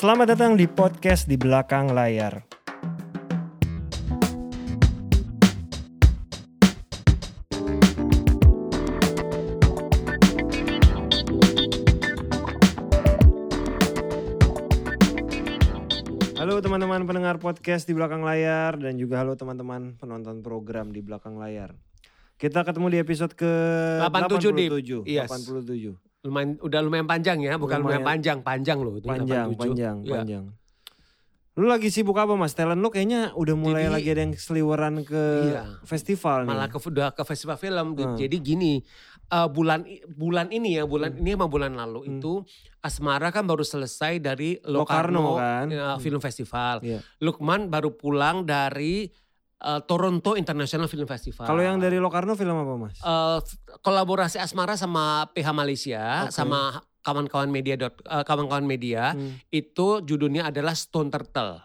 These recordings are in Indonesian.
Selamat datang di podcast di belakang layar. Halo teman-teman pendengar podcast di belakang layar dan juga halo teman-teman penonton program di belakang layar. Kita ketemu di episode ke 87, Dip. 87. Yes. 87. Lumayan, udah lumayan panjang ya, bukan lumayan, Lumayan. panjang, panjang loh. itu Panjang, 87. panjang, Iya. panjang. Lu lagi sibuk apa mas? Talent lu kayaknya udah mulai Jadi- lagi ada yang seliweran ke Iya. festival nih. Malah ke, udah ke festival film. Hmm. Jadi gini, eh, bulan bulan ini ya, bulan ini emang bulan lalu Hmm. itu Asmara kan baru selesai dari Locarno Locarno, kan? Hmm. Film Festival. Iya. Lukman baru pulang dari eh, Toronto International Film Festival. Kalau yang dari Locarno film apa mas? Eh, f- kolaborasi Asmara sama PH Malaysia Oke. sama kawan-kawan media dot- eh, kawan-kawan media Hmm. itu judulnya adalah Stone Turtle.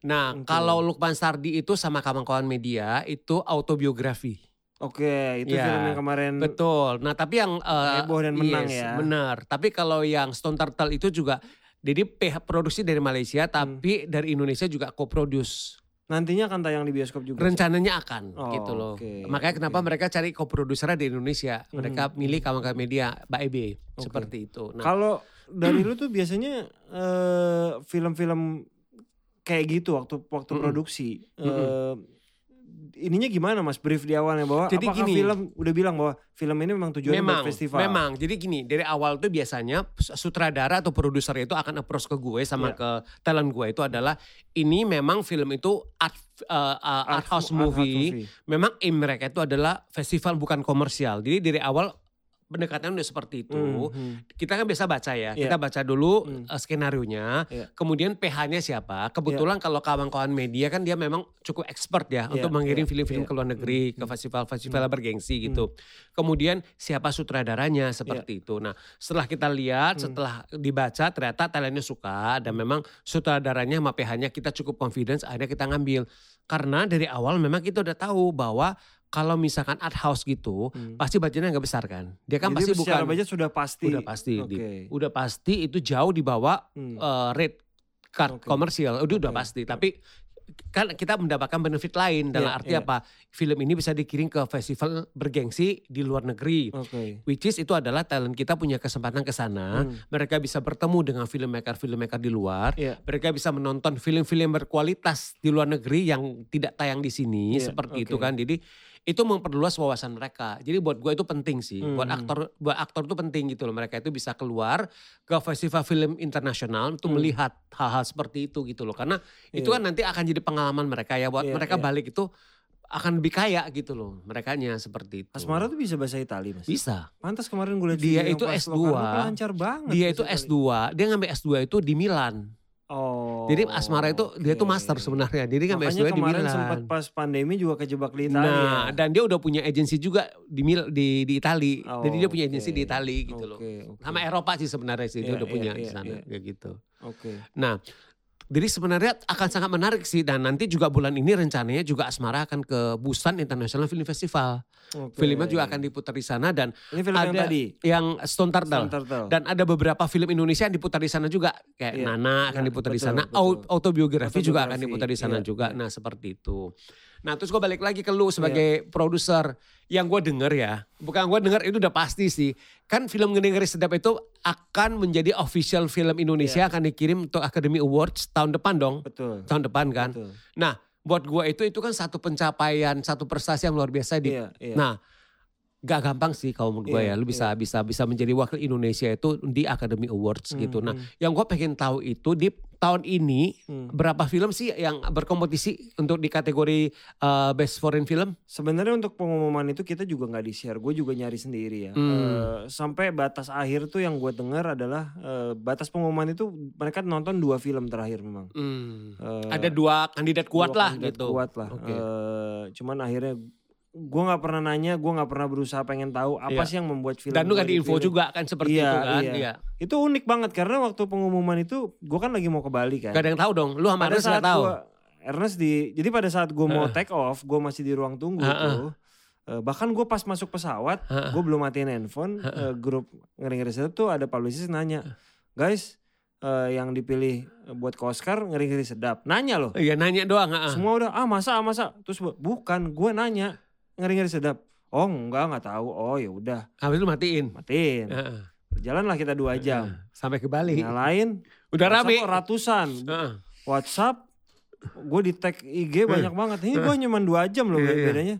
Nah, Oke. kalau Lukman Sardi itu sama kawan-kawan media itu autobiografi. Oke, itu Iya, film yang kemarin Betul. Nah, tapi yang eh, heboh dan menang yes, ya. Benar. Tapi kalau yang Stone Turtle itu juga jadi PH produksi dari Malaysia Hmm. tapi dari Indonesia juga co-produce. Nantinya akan tayang di bioskop juga. Rencananya akan Oh, gitu loh. oke, Makanya kenapa mereka cari co-produsernya di Indonesia. Mereka Hmm. milih kawan-kawan media Mbak EB Oke. seperti itu. Nah, Kalau dari lu tuh biasanya eh, film-film kayak gitu waktu waktu Mm-mm. produksi. Mm-mm. eh, ininya gimana mas? Brief di awalnya bahwa Jadi apakah gini. film udah bilang bahwa film ini memang tujuannya memang, buat festival. memang. Jadi gini, dari awal tuh biasanya sutradara atau produser itu akan approach ke gue sama Iya. ke talent gue itu adalah ini memang film itu art uh, uh, art, house movie. Memang aim mereka itu adaah festival bukan komersial. Jadi dari awal pendekatan udah seperti itu. Hmm, hmm. Kita kan biasa baca ya. Iya. Kita baca dulu Hmm. uh, skenario-nya, Iya. kemudian PH-nya siapa. Kebetulan kalau kawan-kawan media kan dia memang cukup expert ya Iya, untuk mengirim iya, film-film iya. ke luar negeri, Hmm, ke hmm. festival-festival bergengsi gitu. Kemudian siapa sutradaranya seperti itu. Nah, setelah kita lihat, Hmm. setelah dibaca ternyata talentnya suka dan memang sutradaranya sama PH-nya kita cukup confidence akhirnya kita ngambil. Karena dari awal memang kita udah tahu bahwa kalau misalkan art house gitu, Hmm. pasti budgetnya nggak besar kan. Dia kan Jadi pasti bukan budget sudah pasti. udah pasti Oke. Dip. udah pasti itu jauh di bawah Hmm. eh, rate card Oke. komersial udah udah Oke. pasti tapi kan kita mendapatkan benefit lain dalam Iya, arti iya. apa film ini bisa dikirim ke festival bergengsi di luar negeri Oke. which is itu adalah talent kita punya kesempatan ke sana Hmm. mereka bisa bertemu dengan filmmaker filmmaker di luar Iya. mereka bisa menonton film-film berkualitas di luar negeri yang tidak tayang di sini Iya, seperti itu oke. kan jadi itu memperluas wawasan mereka jadi buat gue itu penting sih buat Hmm. aktor buat aktor itu penting gitu loh mereka itu bisa keluar ke festival film internasional untuk Hmm. melihat hal-hal seperti itu gitu loh karena itu Iya. kan nanti akan jadi pengalaman mereka ya buat Iya, mereka iya. balik itu akan lebih kaya gitu loh merekanya seperti itu Asmara tuh bisa bahasa Itali mas. bisa Pantas kemarin gue lihat Dia itu pas S2. Locarno lancar banget. dia itu Itali. S2 dia ngambil S2 itu di Milan Oh. Jadi Asmara itu dia tuh master sebenarnya. Jadi kan Makanya S2 di kemarin Milan. sempat pas pandemi juga kejebak di Italia. Nah, dan dia udah punya agensi juga di Mil di di Itali. Oh, Jadi dia punya agensi oke. di Itali gitu loh. Oke, oke. Sama Eropa sih sebenarnya sih Iya, dia udah iya, punya di iya, sana iya. kayak gitu. Oke. Nah, jadi sebenarnya akan sangat menarik sih dan nanti juga bulan ini rencananya juga Asmara akan ke Busan International Film Festival. Oke. Filmnya juga akan diputar di sana dan Ini film yang ada tadi. yang Stone Turtle. Stone Turtle. Dan ada beberapa film Indonesia yang diputar di sana juga, kayak Iya. Nana akan Nah, diputar di betul, sana, betul. Au- autobiografi juga akan diputar di sana iya, juga. Nah seperti itu. Nah terus gue balik lagi ke lu sebagai produser, yang gue denger ya, bukan gue denger itu udah pasti sih. Kan film Ngeri Sedap itu akan menjadi official film Indonesia Iya. akan dikirim untuk Academy Awards tahun depan dong, Betul. tahun depan kan. Betul. Nah buat gue itu itu kan satu pencapaian, satu prestasi yang luar biasa di Iya, iya. Nah, gak gampang sih kalau menurut gue Iya, ya. Lu bisa bisa bisa menjadi wakil Indonesia itu di Academy Awards Hmm, gitu. Nah, hmm, yang gue pengen tahu itu di tahun ini hmm. berapa film sih yang berkompetisi untuk di kategori uh, Best Foreign Film? Sebenarnya untuk pengumuman itu kita juga nggak di share. Gue juga nyari sendiri ya. Hmm. Eh, sampai batas akhir tuh yang gue dengar adalah eh, batas pengumuman itu mereka nonton dua film terakhir memang. Hmm. Eh, Ada dua kandidat kuat dua lah kandidat gitu. Kuat lah. Oke. Eh, cuman akhirnya gue nggak pernah nanya, gue nggak pernah berusaha pengen tahu apa Iya. sih yang membuat film. Dan lu gua gak di info dipilih. juga kan seperti Iya, itu kan. iya. Iya. Itu unik banget karena waktu pengumuman itu gue kan lagi mau ke Bali kan. Gak ada yang tahu dong. Lu sama pada Ernest gak tahu. gua Ernest di jadi pada saat gue mau Heeh. take off, gue masih di ruang tunggu Heeh. tuh. eh, bahkan gue pas masuk pesawat, gue belum matiin handphone. eh, grup ngeri-ngeri sedap tuh ada publicist nanya, guys, eh, yang dipilih buat ke Oscar ngeri-ngeri sedap. Nanya loh. Iya nanya doang. ah. Semua udah ah masa ah masa. Terus bu- bukan gue nanya ngeri-ngeri sedap. Oh enggak nggak tahu. Oh ya udah Habis itu matiin. matiin. Heeh. Berjalanlah kita dua jam. Sampai ke Bali. Nyalain. Udah rame. kok ratusan. Heeh. WhatsApp gue di tag IG banyak banget. Ini gue cuma dua jam loh Iya, iya. bedanya.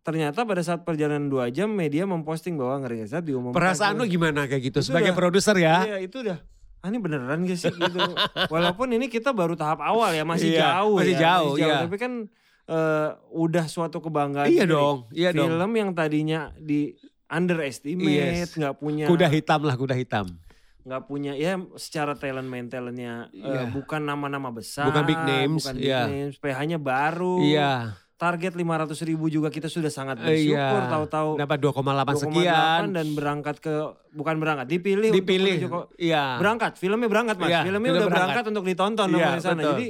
Ternyata pada saat perjalanan dua jam media memposting bahwa ngeri sedap diumumkan. Perasaan lu gimana kayak gitu Itu sebagai produser ya? Iya itu udah. Ah ini beneran gak sih gitu. Walaupun ini kita baru tahap awal ya masih Iya, jauh masih ya. jauh, iya. Tapi kan eh, udah suatu kebanggaan. Iya dong, iya dong. Film yang tadinya di underestimate, Yes. nggak punya Kuda hitam lah, kuda hitam. nggak punya ya secara talent main talentnya eh, Iya. bukan nama-nama besar, Bukan big names, bukan big iya. names, PH-nya baru. Iya. Target 500 ribu juga kita sudah sangat Eh, bersyukur iya. tahu-tahu Dapat 2,8 2,8 sekian. dan berangkat ke bukan berangkat dipilih, untuk Dipilih. ke- Iya. berangkat filmnya berangkat mas Iya, filmnya film udah berangkat. berangkat. untuk ditonton Iya, sama di sana betul. jadi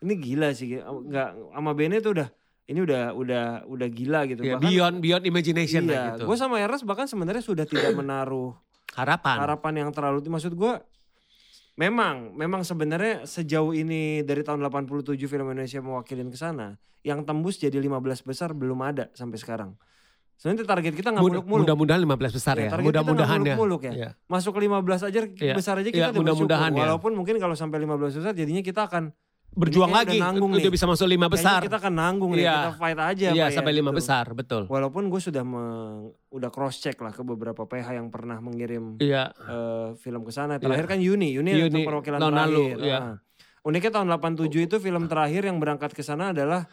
ini gila sih nggak sama Bene tuh udah ini udah udah udah gila gitu Iya, bahkan beyond beyond imagination lah iya gitu. gue sama Ernest bahkan sebenarnya sudah tidak menaruh Harapan. harapan yang terlalu maksud gue memang memang sebenarnya sejauh ini dari tahun 87 film Indonesia mewakilin ke sana yang tembus jadi 15 besar belum ada sampai sekarang sebenarnya target kita nggak muluk-muluk Mudah-mudahan 15 besar Ya, ya. kita Mudah-mudahan ya. muluk-muluk ya. Iya. masuk ke 15 aja Iya. besar aja Iya, kita udah mudah-mudahan ya. walaupun mungkin kalau sampai 15 besar jadinya kita akan Berjuang kayaknya lagi. udah nanggung Udah nih. bisa masuk lima besar. kayaknya kita akan nanggung nih Iya. kita fight aja Iya, ya, sampai lima gitu. besar, betul. walaupun gue sudah meng- udah cross check lah ke beberapa PH yang pernah mengirim Iya. eh, film ke sana. Terakhir kan Yuni, Yuni, Yuni, untuk perwakilan tahun terakhir. lalu, iya. Nah. Uniknya tahun 87 itu film terakhir yang berangkat ke sana adalah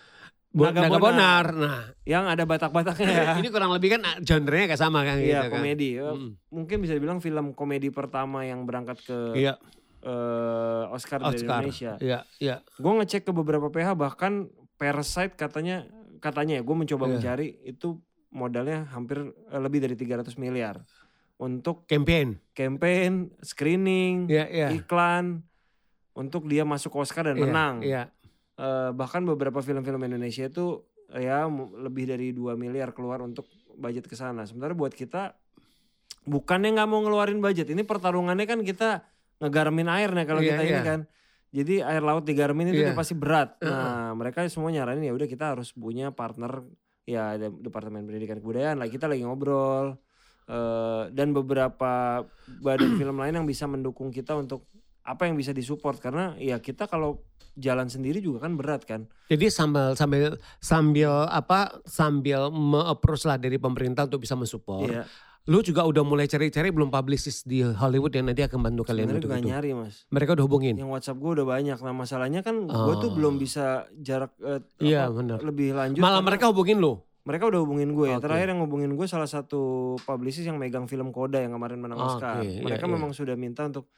Naga Naga Bonar. Bonar. Nah, yang ada batak-bataknya ya. ini kurang lebih kan genre-nya kayak sama kan Iya, gitu kan. komedi. Eh, Mm. Mungkin bisa dibilang film komedi pertama yang berangkat ke Iya, eh, Oscar, dari Oscar. Indonesia. Iya, iya. Gue ngecek ke beberapa PH bahkan Parasite katanya katanya ya gue mencoba Iya. mencari itu modalnya hampir eh, lebih dari 300 miliar untuk Campaign. campaign, screening, Iya, iya. iklan untuk dia masuk Oscar dan Iya, menang. Iya. Eh, bahkan beberapa film-film Indonesia itu ya lebih dari 2 miliar keluar untuk budget ke sana. Sementara buat kita bukannya nggak mau ngeluarin budget, ini pertarungannya kan kita ngegarmin air nih kalau Iya, kita ini iya. kan. Jadi air laut digarmin itu Iya. dia pasti berat. Heeh. Nah, mereka semua nyaranin ya udah kita harus punya partner ya Departemen Pendidikan Kebudayaan lah kita lagi ngobrol eh, dan beberapa badan film lain yang bisa mendukung kita untuk apa yang bisa disupport karena ya kita kalau jalan sendiri juga kan berat kan. Jadi sambil sambil sambil apa sambil me-approach lah dari pemerintah untuk bisa mensupport. Iya. Lu juga udah mulai cari-cari belum publicist di Hollywood yang nanti akan bantu kalian Sebenarnya untuk itu. nyari mas. Mereka udah hubungin. Yang WhatsApp gue udah banyak. Nah masalahnya kan gue tuh Oh. belum bisa jarak eh, Iya, apa, benar. lebih lanjut. Malah mereka hubungin lu. mereka udah hubungin gue. ya. Oke. Terakhir yang hubungin gue salah satu publicist yang megang film Koda yang kemarin menang Oscar. iya, Mereka iya. memang sudah minta untuk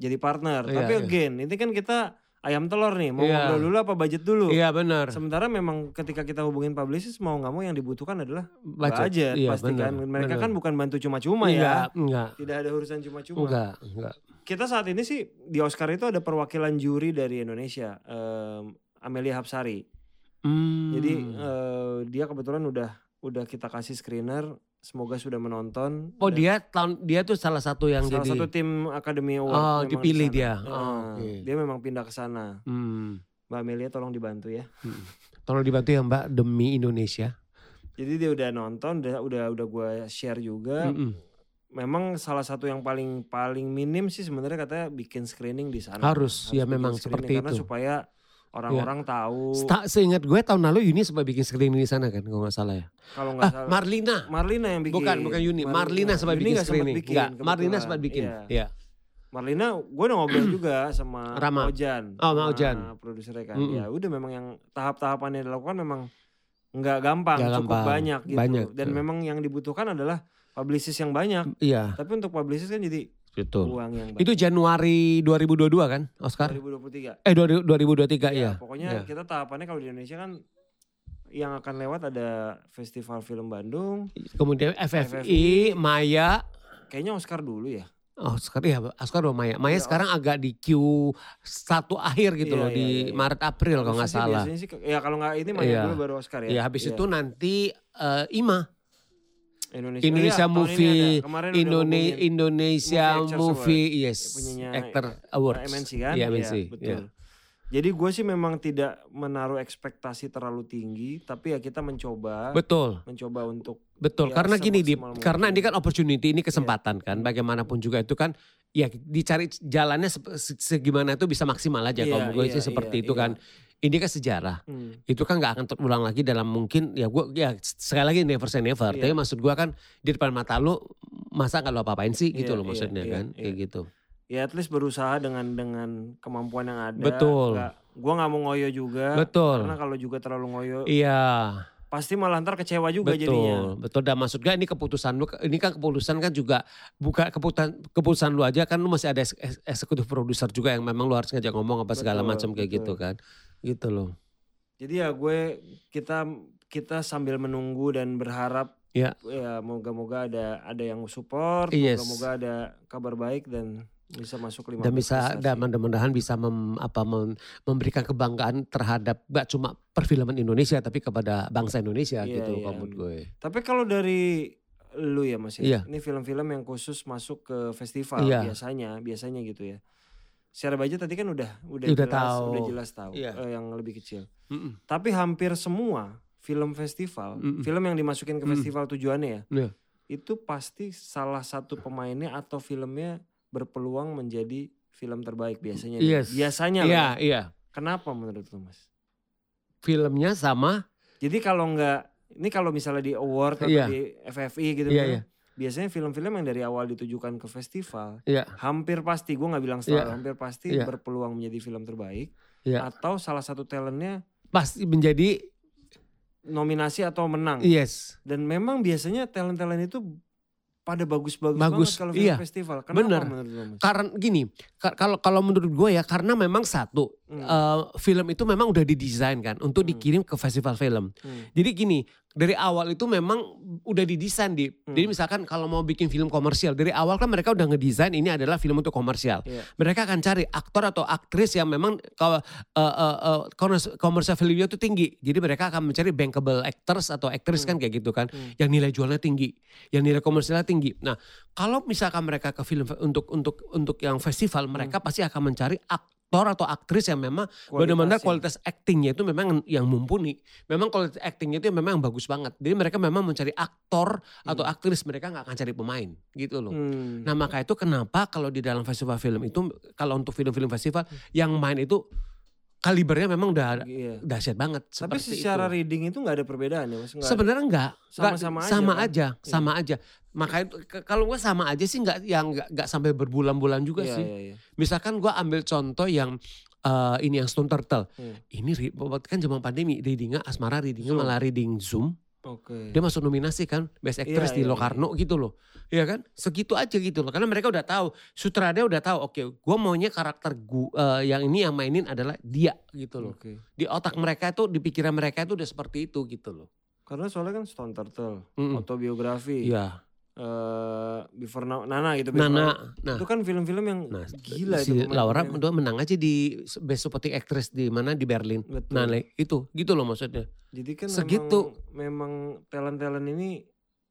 jadi partner. Iya, Tapi iya. again, ini kan kita ayam telur nih. Mau Iya. ngobrol dulu apa budget dulu? Iya benar. Sementara memang ketika kita hubungin publicist mau nggak mau yang dibutuhkan adalah Budget. budget, Iya, pasti benar, kan. Mereka benar. kan bukan bantu cuma-cuma ya. Enggak. Tidak ada urusan cuma-cuma. Enggak, enggak. Kita saat ini sih di Oscar itu ada perwakilan juri dari Indonesia, em, Amelia Hapsari. Hmm. Jadi eh, dia kebetulan udah udah kita kasih screener, semoga sudah menonton. Oh dia tahun dia tuh salah satu yang salah jadi satu tim Academy Award. Oh, dipilih dia. Eh, Oh, oke. Dia memang pindah ke sana. hmm, Mbak Amelia tolong dibantu ya. hmm. Tolong dibantu ya Mbak demi Indonesia. Jadi dia udah nonton, udah udah udah gue share juga. Mm-mm. Memang salah satu yang paling paling minim sih sebenarnya katanya bikin screening di sana. Harus, ya bikin memang seperti karena itu. Iya. supaya orang-orang tahu. Sta- seingat gue tahun lalu Yuni sempat bikin screening di sana kan kalau nggak salah ya. Kalau nggak Ah, salah. Marlina. Marlina yang bikin. Bukan, bukan Yuni. Marlina sempat Yuni bikin screening. bikin, Enggak, Marlina sempat bikin. Iya. Iya. Marlina, gue udah ngobrol juga sama Rama. Ojan. Oh, sama Ojan. Produsernya kan. Mm-mm. Ya udah memang yang tahap-tahapannya dilakukan memang nggak gampang, Nggak cukup gampang, banyak gitu. banyak, Dan memang yang dibutuhkan adalah publicist yang banyak. Iya, Tapi untuk publicist kan jadi betul. uang yang banyak. Itu Januari 2022 kan Oscar? 2023. Eh 20- 2023 Ya, iya. pokoknya Iya. kita tahapannya kalau di Indonesia kan yang akan lewat ada Festival Film Bandung. Kemudian FFI. FFI, Maya, Kayaknya Oscar dulu ya. Oscar ya Oscar dong Maya. Maya Iya, sekarang agak di Q satu akhir gitu Iya, loh iya, di iya. Maret April kalau nggak salah. Sih, ya kalau nggak ini Maya Iya. dulu baru Oscar ya. Ya habis Iya. itu nanti eh, Ima Indonesia, Indonesia ini Movie, ada. Kemarin udah Indone- ngomongin Indonesia Movie Movie, yes, punyanya Actor Awards. MNC kan? Iya, Iya, MNC. betul. iya. Jadi gue sih memang tidak menaruh ekspektasi terlalu tinggi, tapi ya kita mencoba, Betul. mencoba untuk Betul, Ya, karena gini di karena ini kan opportunity, ini kesempatan kan. Bagaimanapun juga itu kan ya dicari jalannya se- se- segimana itu bisa maksimal aja. Iya, Kalau gue iya, sih seperti iya, itu iya. kan. Ini kan sejarah. hmm, Itu kan nggak akan terulang lagi dalam mungkin ya gue ya sekali lagi never say never. Iya. Tapi maksud gue kan di depan mata lu masa nggak lo apa-apain sih gitu Iya, loh iya, maksudnya iya, kan. iya. Kayak gitu. ya at least berusaha dengan dengan kemampuan yang ada. Betul. Gua nggak mau ngoyo juga, Betul. karena kalau juga terlalu ngoyo, Iya, pasti malah ntar kecewa juga betul. jadinya. Betul dan maksud gue ini keputusan lu ini kan keputusan kan juga bukan keputusan keputusan lu aja kan lu masih ada eks- eks- eksekutif produser juga yang memang lu harus ngajak ngomong apa segala Betul, macam kayak betul. gitu kan. Gitu loh. Jadi ya gue kita kita sambil menunggu dan berharap Ya. ya moga-moga ada ada yang support, Yes. moga-moga ada kabar baik dan bisa masuk lima dan bisa dan mudah-mudahan bisa mem- apa mem- memberikan kebanggaan terhadap gak cuma perfilman Indonesia tapi kepada bangsa Indonesia Iya, gitu iya. kalau menurut gue. Tapi kalau dari lu ya Mas Iya. ya, ini film-film yang khusus masuk ke festival Iya. biasanya, biasanya gitu ya. Secara budget tadi kan udah udah, Udah jelas, tahu. udah jelas tahu Iya. eh, yang lebih kecil. Mm-mm. Tapi hampir semua film festival, Mm-mm. film yang dimasukin ke Mm. festival tujuannya ya, Iya. itu pasti salah satu pemainnya atau filmnya berpeluang menjadi film terbaik biasanya. Yes. Biasanya Iya ya. iya. Kenapa menurut lu Mas? Filmnya sama. Jadi kalau nggak, ini kalau misalnya di award atau Iya. di FFI gitu, Iya, kan, iya. Biasanya film-film yang dari awal ditujukan ke festival, Iya. hampir pasti, gue nggak bilang selalu, Iya. hampir pasti Iya. berpeluang menjadi film terbaik. Iya. Atau salah satu talentnya Pasti menjadi nominasi atau menang. yes. Dan memang biasanya talent-talent itu pada bagus-bagus Bagus, banget kalau film iya. festival. Kenapa Bener. menurut Mas? Karena gini, ka- kalau kalau menurut gue ya karena memang satu Hmm. eh, film itu memang udah didesain kan untuk Hmm. dikirim ke festival film. Hmm. Jadi gini, dari awal itu memang udah didesain di. Hmm. Jadi misalkan kalau mau bikin film komersial, dari awal kan mereka udah ngedesain ini adalah film untuk komersial. Iya. Mereka akan cari aktor atau aktris yang memang kalau eh, eh, komers- komersial value itu tinggi. Jadi mereka akan mencari bankable actors atau aktris kan kayak gitu kan, Hmm. yang nilai jualnya tinggi, yang nilai komersialnya tinggi. Nah, kalau misalkan mereka ke film untuk untuk untuk yang festival, mereka pasti akan mencari aktor atau aktris yang memang benar-benar kualitas actingnya itu memang yang mumpuni. Memang kualitas actingnya itu memang bagus banget. Jadi mereka memang mencari aktor atau aktris, mereka nggak akan cari pemain gitu loh. Hmm. Nah maka itu kenapa kalau di dalam festival film itu, kalau untuk film-film festival yang main itu kalibernya memang udah Iya. dahsyat banget. Tapi secara itu. reading itu nggak ada perbedaan ya Sebenarnya Nggak, Sama-sama aja sama kan? aja, sama aja. Makanya kalau gue sama aja sih nggak yang nggak sampai berbulan-bulan juga Iya, sih. iya, iya. Misalkan gue ambil contoh yang eh, ini yang Stone Turtle. Hmm. Ini kan zaman pandemi, readingnya Asmara readingnya malah reading Zoom. Oke. Dia masuk nominasi kan, Best Actress di Iya, iya, Locarno gitu loh. Iya kan? Segitu aja gitu loh. Karena mereka udah tahu, sutradara udah tahu, oke gue maunya karakter gua, yang ini yang mainin adalah dia gitu loh. Oke. Di otak mereka itu, di pikiran mereka itu udah seperti itu gitu loh. Karena soalnya kan Stone Turtle, Mm-mm. autobiografi, Iya. Eh, Before Now, Nana gitu. Before Nana, Now. nah, Itu kan film-film yang nah gila si itu. Laura dia menang aja di Best Supporting Actress di mana di Berlin. Betul. Nah, itu gitu loh maksudnya. Jadi kan segitu. memang, memang talent-talent ini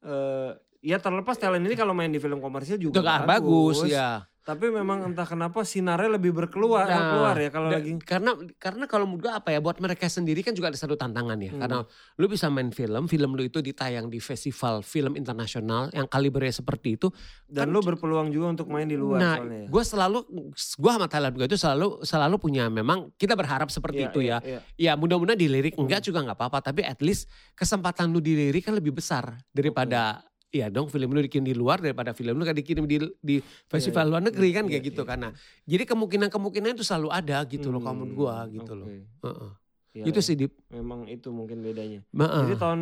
eh ya terlepas talent ini kalau main di film komersial juga Juga bagus, ya. Tapi memang entah kenapa sinarnya lebih berkeluar Nah, keluar ya kalau lagi karena karena kalau menurut gue apa ya buat mereka sendiri kan juga ada satu tantangan ya Hmm. karena lu bisa main film film lu itu ditayang di festival film internasional yang kalibernya seperti itu dan kan- lu berpeluang juga untuk main di luar nah soalnya ya. gue selalu gue sama Thailand gue itu selalu selalu punya memang kita berharap seperti Iya, itu iya, ya iya. ya mudah-mudahan dilirik Hmm. enggak juga nggak apa-apa tapi at least kesempatan lu dilirik kan lebih besar daripada Ya dong film lu dikirim di luar daripada film lu kan dikirim di di festival iya. luar negeri kan Iya, kayak iya, gitu iya. karena jadi kemungkinan-kemungkinan itu selalu ada gitu loh kalau menurut gua Hmm, gitu loh. oke. Heeh. Iya, itu sih Dip. memang itu mungkin bedanya. Heeh. Jadi tahun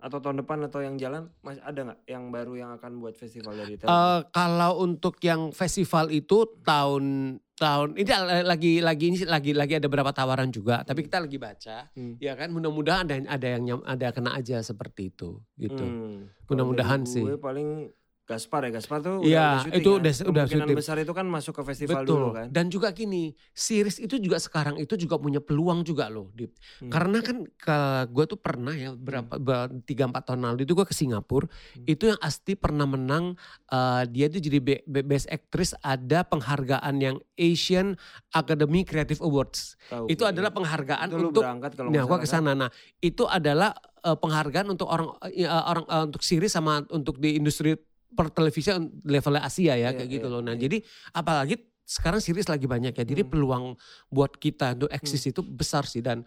atau tahun depan atau yang jalan masih ada nggak yang baru yang akan buat festival dari Telkom? Eh, kalau untuk yang festival itu tahun tahun ini lagi lagi ini lagi lagi ada beberapa tawaran juga tapi kita lagi baca Hmm. ya kan mudah-mudahan ada ada yang nyam- ada kena aja seperti itu gitu Hmm. Mudah-mudahan sih. Gue paling Gaspar ya, Gaspar tuh Iya, udah, syuting itu kan? udah- udah Kemungkinan syuting. besar itu kan masuk ke festival Betul. dulu kan. Dan juga gini, series itu juga sekarang itu juga punya peluang juga loh. Dip. Hmm. Karena kan ke gue tuh pernah ya berapa tiga empat tahun lalu itu gue ke Singapura. Hmm. Itu yang Asti pernah menang. eh, dia tuh jadi be- be- best actress ada penghargaan yang Asian Academy Creative Awards. Tahu itu gue. adalah penghargaan Itu untuk berangkat kalau Nah, salah ke kan? sana. Nah, itu adalah eh, penghargaan untuk orang eh, orang eh, untuk series sama untuk di industri pertelevisian levelnya Asia ya Iya, kayak gitu iya, loh. Nah, iya. jadi apalagi sekarang series lagi banyak ya. Jadi Hmm. peluang buat kita untuk eksis itu besar sih dan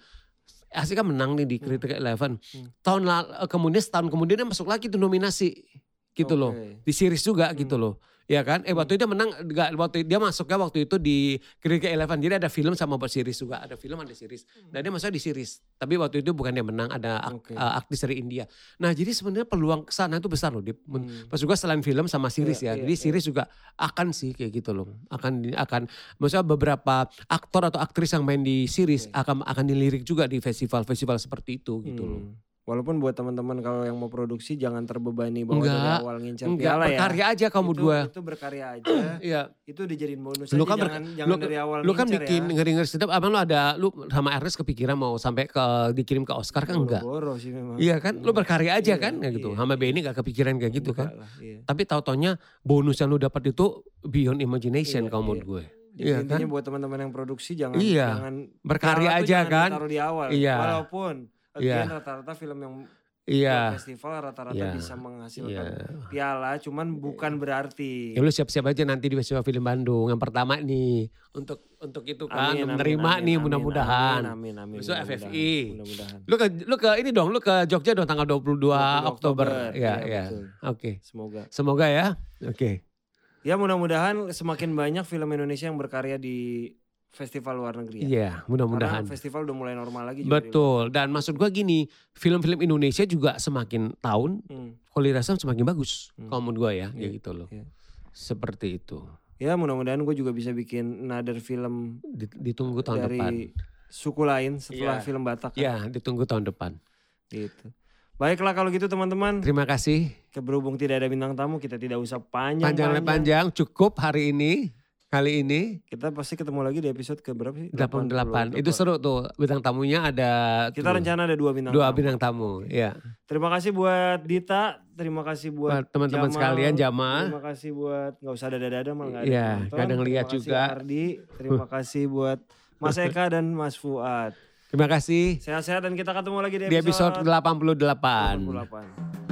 Asia kan menang nih di Hmm. Critical Eleven. Hmm. Tahun lalu kemudian setahun kemudian dia masuk lagi tuh nominasi gitu loh. Oke. Di series juga Hmm. gitu loh. Ya kan? Eh waktu itu dia menang enggak waktu dia masuknya waktu itu di Critical Eleven. Jadi ada film sama series juga. Ada film ada series. Nah dia masuknya di series. Tapi waktu itu bukan dia menang ada ak- Oke. uh, aktris dari India. Nah jadi sebenarnya peluang ke sana itu besar loh. Dip. Hmm. Pas juga selain film sama series Iya, ya. iya, Jadi iya. series juga akan sih kayak gitu loh. Akan akan maksudnya beberapa aktor atau aktris yang main di series Oke. akan akan dilirik juga di festival-festival seperti itu gitu loh. Walaupun buat teman-teman kalau yang mau produksi jangan terbebani bahwa dari Enggak, awal ngincar Enggak piala ya. berkarya aja kamu itu, dua. Itu berkarya aja. Iya. itu dijadiin bonus Lu aja. kan ber- jangan, lu- jangan dari awal Lu kan bikin ya. ngeri-ngeri sedap, abang lu ada lu sama Ernest kepikiran mau sampai ke dikirim ke Oscar kan enggak? Boro-boro sih memang. Iya kan, lu berkarya aja Iya, kan kayak gitu. iya, Sama iya. Benny gak kepikiran kayak gitu Enggak kan. lah, iya. Tapi tahu-taunya bonus yang lu dapat itu beyond imagination Iya, kalau iya. menurut gue. Jadi Iya intinya kan? buat teman-teman yang produksi jangan Iya. jangan Berkarya aja jangan kan? ditaruh di awal. Iya. Walaupun Iya. again rata-rata film yang Iya. buat festival rata-rata Iya. bisa menghasilkan Iya. piala, cuman bukan berarti. Ya lu siap-siap aja nanti di Festival Film Bandung yang pertama nih untuk untuk itu kan Amin, menerima amin, nih mudah-mudahan. Amin, amin. Besok mudah-mudahan, FFI. Mudah-mudahan. Lu ke lu ke ini dong, lu ke Jogja dong tanggal 22 22 Oktober. Oktober, Ya, iya, ya. betul. Oke. Semoga. Semoga ya. Oke. Ya mudah-mudahan semakin banyak film Indonesia yang berkarya di festival luar negeri ya. Iya, Karena mudah-mudahan. festival udah mulai normal lagi juga Betul. Dan maksud gua gini, film-film Indonesia juga semakin tahun Hmm. kualitasnya semakin bagus. Hmm. Kalau menurut gua ya, Iya, kayak gitu loh. iya. Seperti itu. Ya mudah-mudahan gue juga bisa bikin another film Di- Ditunggu tahun dari depan. suku lain setelah Iya. film Batak. kan. Ya, ditunggu tahun depan. Gitu. Baiklah kalau gitu teman-teman, Terima kasih. berhubung tidak ada bintang tamu, kita tidak usah panjang-panjang. Panjang-panjang cukup hari ini. Kali ini Kita pasti ketemu lagi di episode ke berapa sih? 88. 88. Itu seru tuh. Bintang tamunya ada Kita tuh, rencana ada dua bintang dua tamu. bintang tamu. Ya. Terima kasih buat Dita, terima kasih buat teman-teman sekalian Jama. Terima kasih buat nggak usah dada-dada malah nggak ada Iya, kadang Terima lihat juga. Ardi, terima kasih buat Mas Eka dan Mas Fuad. Terima kasih Sehat-sehat dan kita ketemu lagi di di episode episode 88. 88.